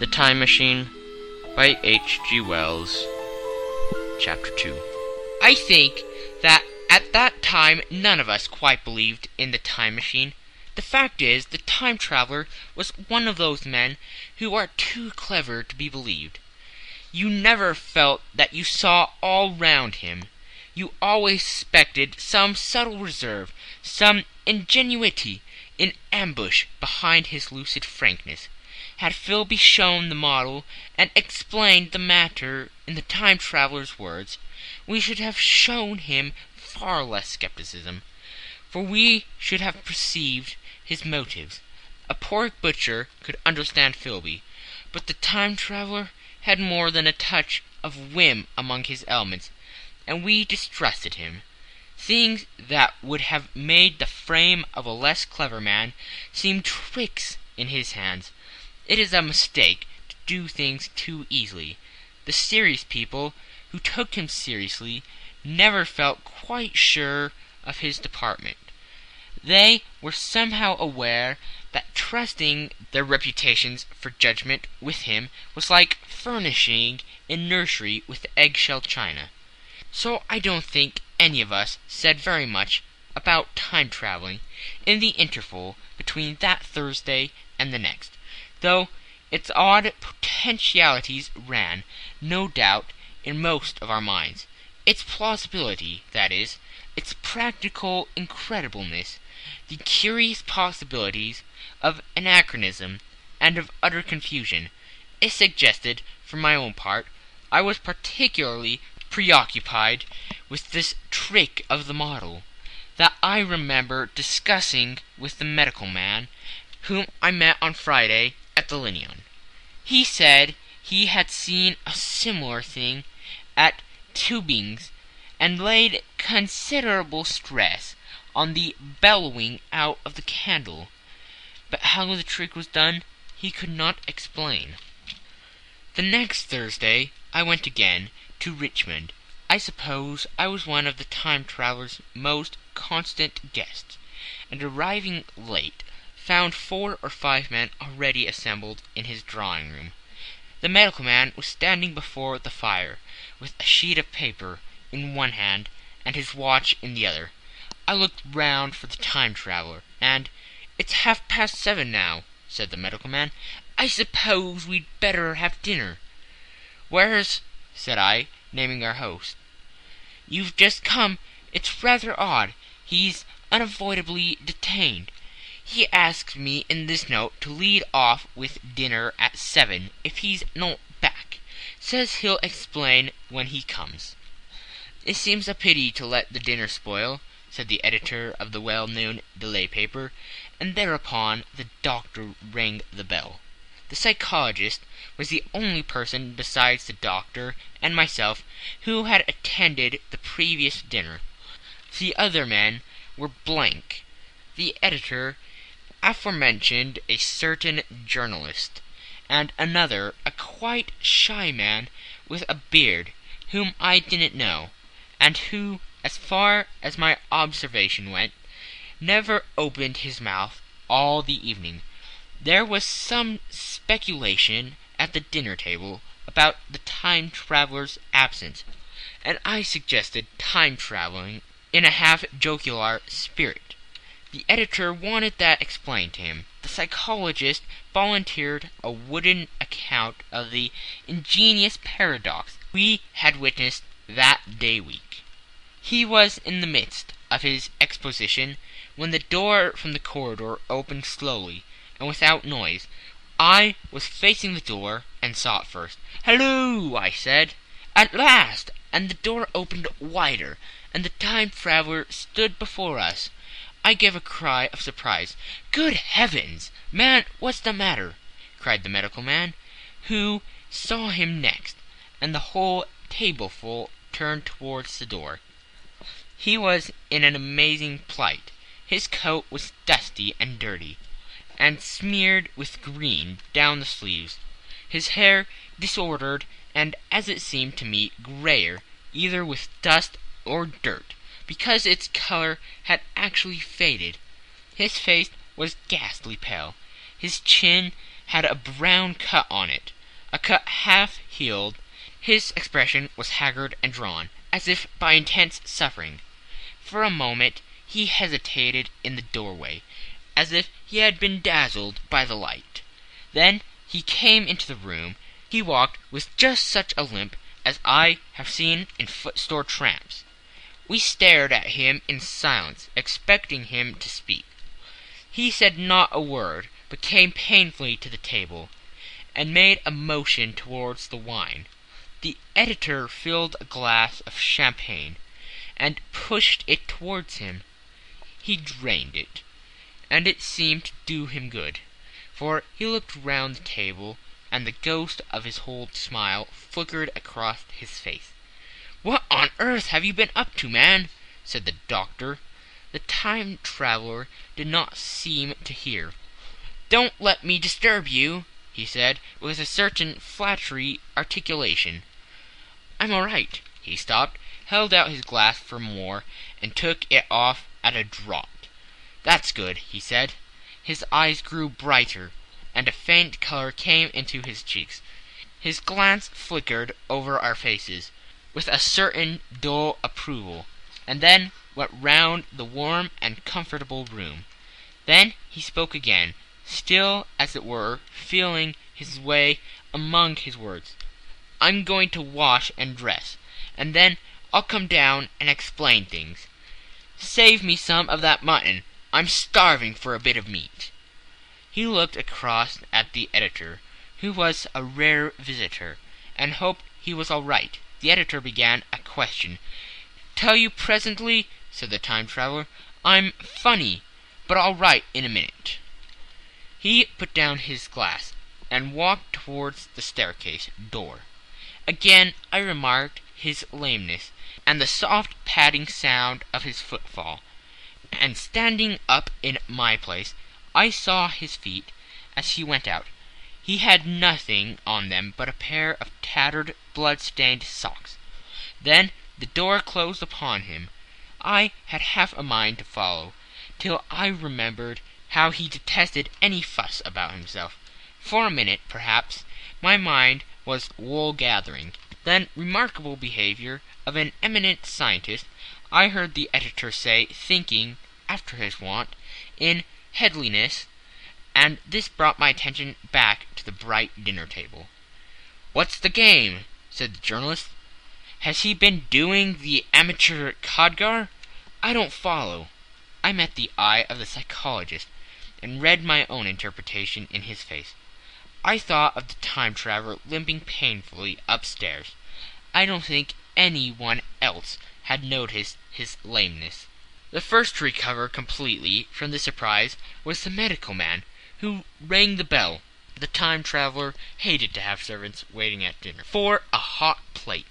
The Time Machine by H.G. Wells. Chapter 2. I think that at that time none of us quite believed in the time machine. The fact is, the time traveler was one of those men who are too clever to be believed. You never felt that you saw all round him. You always suspected some subtle reserve, some ingenuity in ambush behind his lucid frankness. Had Filby shown the model and explained the matter in the time traveler's words, we should have shown him far less skepticism, for we should have perceived his motives. A poor butcher could understand Filby, but the time traveler had more than a touch of whim among his elements, and we distrusted him. Things that would have made the frame of a less clever man seem tricks in his hands. It is a mistake to do things too easily. The serious people who took him seriously never felt quite sure of his department. They were somehow aware that trusting their reputations for judgment with him was like furnishing a nursery with eggshell china. So I don't think any of us said very much about time traveling in the interval between that Thursday and the next, though its odd potentialities ran, no doubt, in most of our minds. Its plausibility, that is, its practical incredibleness, the curious possibilities of anachronism and of utter confusion. It suggested, for my own part, I was particularly preoccupied with this trick of the model, that I remember discussing with the medical man whom I met on Friday at. He said he had seen a similar thing at Tübingen, and laid considerable stress on the bellowing out of the candle, but how the trick was done he could not explain. The next Thursday I went again to Richmond. I suppose I was one of the time traveler's most constant guests, and arriving late, found four or five men already assembled in his drawing room. The medical man was standing before the fire, with a sheet of paper in one hand and his watch in the other. I looked round for the time traveler, and "It's half past seven now," said the medical man. "I suppose we'd better have dinner." "Where's said I, naming our host. "You've just come. It's rather odd. He's unavoidably detained. He asks me in this note to lead off with dinner at seven if he's not back. Says he'll explain when he comes." "It seems a pity to let the dinner spoil," said the editor of the well known Delay paper, and thereupon the doctor rang the bell. The psychologist was the only person besides the doctor and myself who had attended the previous dinner. The other men were blank. The editor aforementioned a certain journalist, and another, a quite shy man with a beard, whom I didn't know, and who, as far as my observation went, never opened his mouth all the evening. There was some speculation at the dinner table about the time traveler's absence, and I suggested time traveling in a half jocular spirit. The editor wanted that explained to him. The psychologist volunteered a wooden account of the ingenious paradox we had witnessed that day week. He was in the midst of his exposition when the door from the corridor opened slowly and without noise. I was facing the door and saw it first. "Halloo!" I said. "At last!" and the door opened wider, and the time traveler stood before us. I gave a cry of surprise. "Good heavens! Man, what's the matter?" cried the medical man, who saw him next, and the whole tableful turned towards the door. He was in an amazing plight. His coat was dusty and dirty, and smeared with green down the sleeves; his hair disordered, and, as it seemed to me, grayer, either with dust or dirt because its color had actually faded. His face was ghastly pale. His chin had a brown cut on it, a cut half healed. His expression was haggard and drawn, as if by intense suffering. For a moment he hesitated in the doorway, as if he had been dazzled by the light. Then he came into the room. He walked with just such a limp as I have seen in foot store tramps. We stared at him in silence, expecting him to speak. He said not a word, but came painfully to the table, and made a motion towards the wine. The editor filled a glass of champagne, and pushed it towards him. He drained it, and it seemed to do him good, for he looked round the table, and the ghost of his old smile flickered across his face. "What on earth have you been up to, man?" said the doctor. The time traveller did not seem to hear. "Don't let me disturb you," he said, with a certain flattering articulation. "I'm all right." He stopped, held out his glass for more, and took it off at a draught. "That's good," he said. His eyes grew brighter, and a faint color came into his cheeks. His glance flickered over our faces, with a certain dull approval, and then went round the warm and comfortable room. Then he spoke again, still as it were feeling his way among his words. I'm going to wash and dress, and then I'll come down and explain things. Save me some of that mutton. I'm starving for a bit of meat." He looked across at the editor, who was a rare visitor, and hoped he was all right. The editor began a question. "Tell you presently," said the Time Traveller. "I'm funny, but I'll write in a minute." He put down his glass, and walked towards the staircase door. Again I remarked his lameness, and the soft padding sound of his footfall, and standing up in my place I saw his feet as he went out. He had nothing on them but a pair of tattered, blood stained socks. Then the door closed upon him. I had half a mind to follow, till I remembered how he detested any fuss about himself. For a minute, perhaps, my mind was wool gathering. Then remarkable behavior of an eminent scientist, I heard the editor say, thinking, after his wont, in headliness, and this brought my attention back to the bright dinner table. "What's the game?" said the journalist. "Has he been doing the amateur Cadger? I don't follow." I met the eye of the psychologist, and read my own interpretation in his face. I thought of the Time Traveller limping painfully upstairs. I don't think anyone else had noticed his lameness. The first to recover completely from the surprise was the medical man, who rang the bell. The Time Traveller hated to have servants waiting at dinner for a hot plate.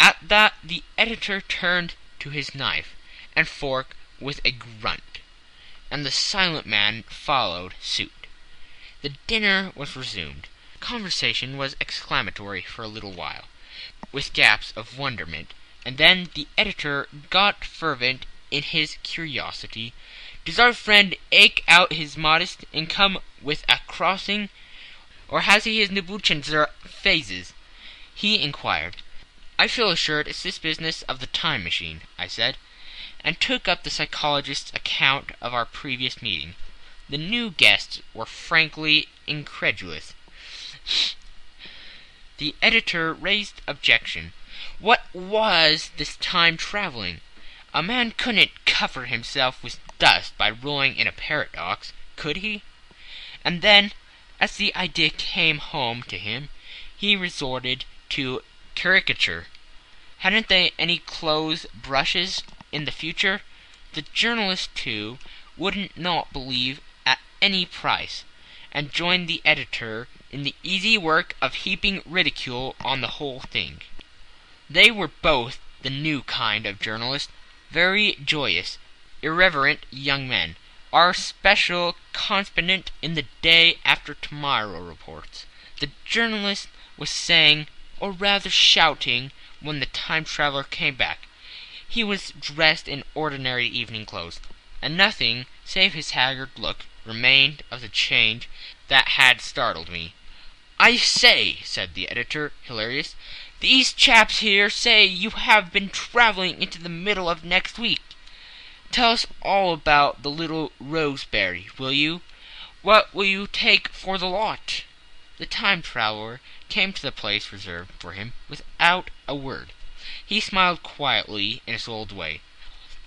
At that the editor turned to his knife and fork with a grunt, and the silent man followed suit. The dinner was resumed. Conversation was exclamatory for a little while, with gaps of wonderment, and then the editor got fervent in his curiosity. "Does our friend ache out his modest and come with a crossing, or has he his Nebuchadnezzar phases?" he inquired. "I feel assured it's this business of the Time Machine," I said, and took up the psychologist's account of our previous meeting. The new guests were frankly incredulous. The editor raised objection. What was this time travelling? A man couldn't cover himself with dust by rolling in a paradox, could he? And then, as the idea came home to him, he resorted to caricature. Hadn't they any clothes brushes in the future? The journalist, too, wouldn't not believe at any price, and joined the editor in the easy work of heaping ridicule on the whole thing. They were both the new kind of journalist, very joyous, irreverent young men, our special correspondent in the Day After Tomorrow reports. The journalist was saying, or rather shouting, when the Time Traveller came back. He was dressed in ordinary evening clothes, and nothing save his haggard look remained of the change that had startled me. I say, said the editor, hilarious, these chaps here say you have been travelling into the middle of next week. Tell us all about the little Rosebery, will you? What will you take for the lot? The time traveler came to the place reserved for him without a word. He smiled quietly in his old way.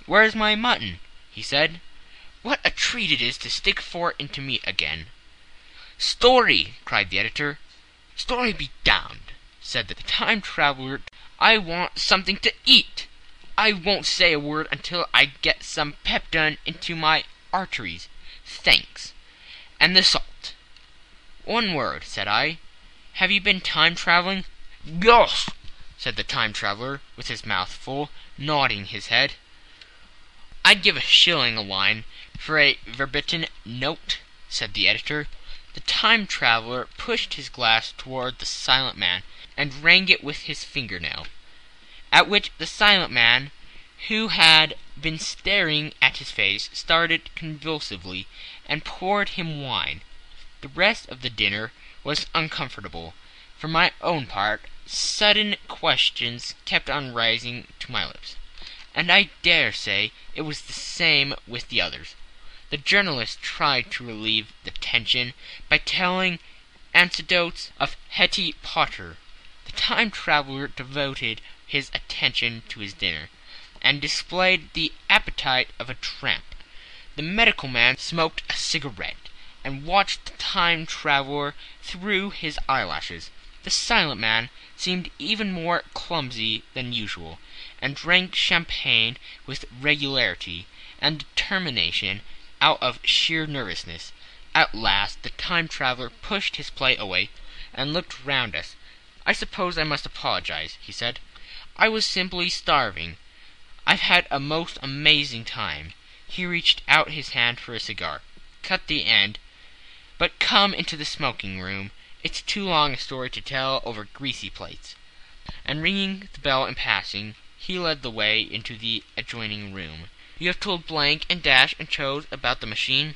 "Where's my mutton?" he said. "What a treat it is to stick four into meat again!" "Story!" cried the editor. "Story be damned!" said the time traveler. "I want something to eat. I won't say a word until I get some peptone into my arteries. Thanks. And the salt." "One word," said I. "Have you been time traveling?" "Yes," said the time traveler, with his mouth full, nodding his head. "I'd give a shilling a line for a verbatim note," said the editor. The time traveler pushed his glass toward the silent man and rang it with his finger nail, at which the silent man, who had been staring at his face, started convulsively and poured him wine. The rest of the dinner was uncomfortable. For my own part, sudden questions kept on rising to my lips, and I dare say it was the same with the others. The journalist tried to relieve the tension by telling anecdotes of Hettie Potter. The time traveler devoted his attention to his dinner, and displayed the appetite of a tramp. The medical man smoked a cigarette, and watched the time traveler through his eyelashes. The silent man seemed even more clumsy than usual, and drank champagne with regularity and determination out of sheer nervousness. At last the time traveler pushed his plate away and looked round us. "I suppose I must apologize," he said. "I was simply starving. I've had a most amazing time." He reached out his hand for a cigar, cut the end. "But come into the smoking room. It's too long a story to tell over greasy plates." And ringing the bell in passing, he led the way into the adjoining room. "You have told Blank and Dash and Chose about the machine?"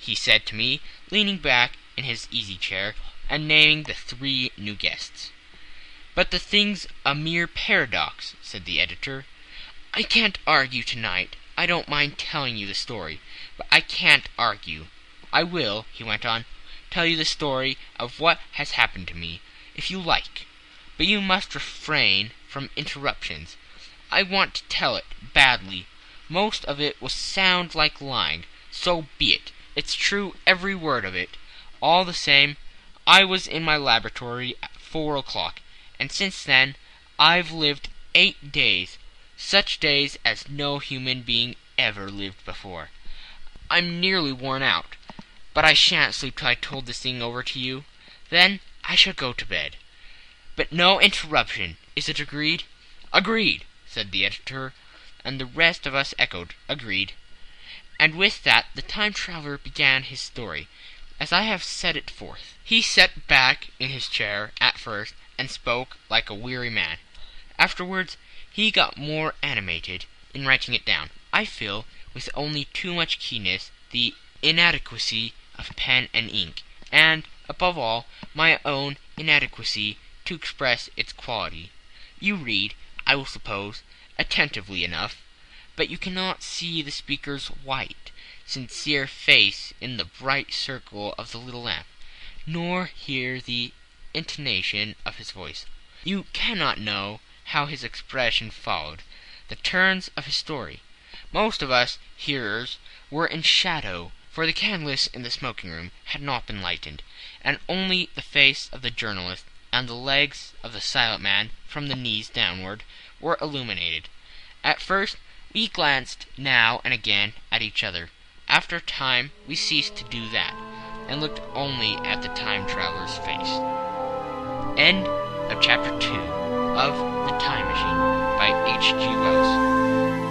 he said to me, leaning back in his easy chair, and naming the three new guests. "But the thing's a mere paradox," said the editor. "I can't argue tonight. I don't mind telling you the story, but I can't argue. I will," he went on tell you the story of what has happened to me, if you like. But you must refrain from interruptions. I want to tell it badly. Most of it will sound like lying. So be it. It's true, every word of it. All the same, I was in my laboratory at four o'clock, and since then I've lived eight days, such days as no human being ever lived before. I'm nearly worn out. But I shan't sleep till I've told this thing over to you. Then I shall go to bed. But no interruption. Is it agreed?" "Agreed," said the editor, and the rest of us echoed "Agreed." And with that the Time traveler began his story, as I have set it forth. He sat back in his chair at first and spoke like a weary man. Afterwards he got more animated in writing it down, I feel, with only too much keenness, the inadequacy of pen and ink, and, above all, my own inadequacy to express its quality. You read, I will suppose, attentively enough, but you cannot see the speaker's white, sincere face in the bright circle of the little lamp, nor hear the intonation of his voice. You cannot know how his expression followed the turns of his story. Most of us hearers were in shadow for the candles in the smoking room had not been lighted, and only the face of the journalist and the legs of the silent man, from the knees downward, were illuminated. At first we glanced now and again at each other. After a time we ceased to do that, and looked only at the time traveler's face. End of chapter 2 of The Time Machine by H.G. Wells.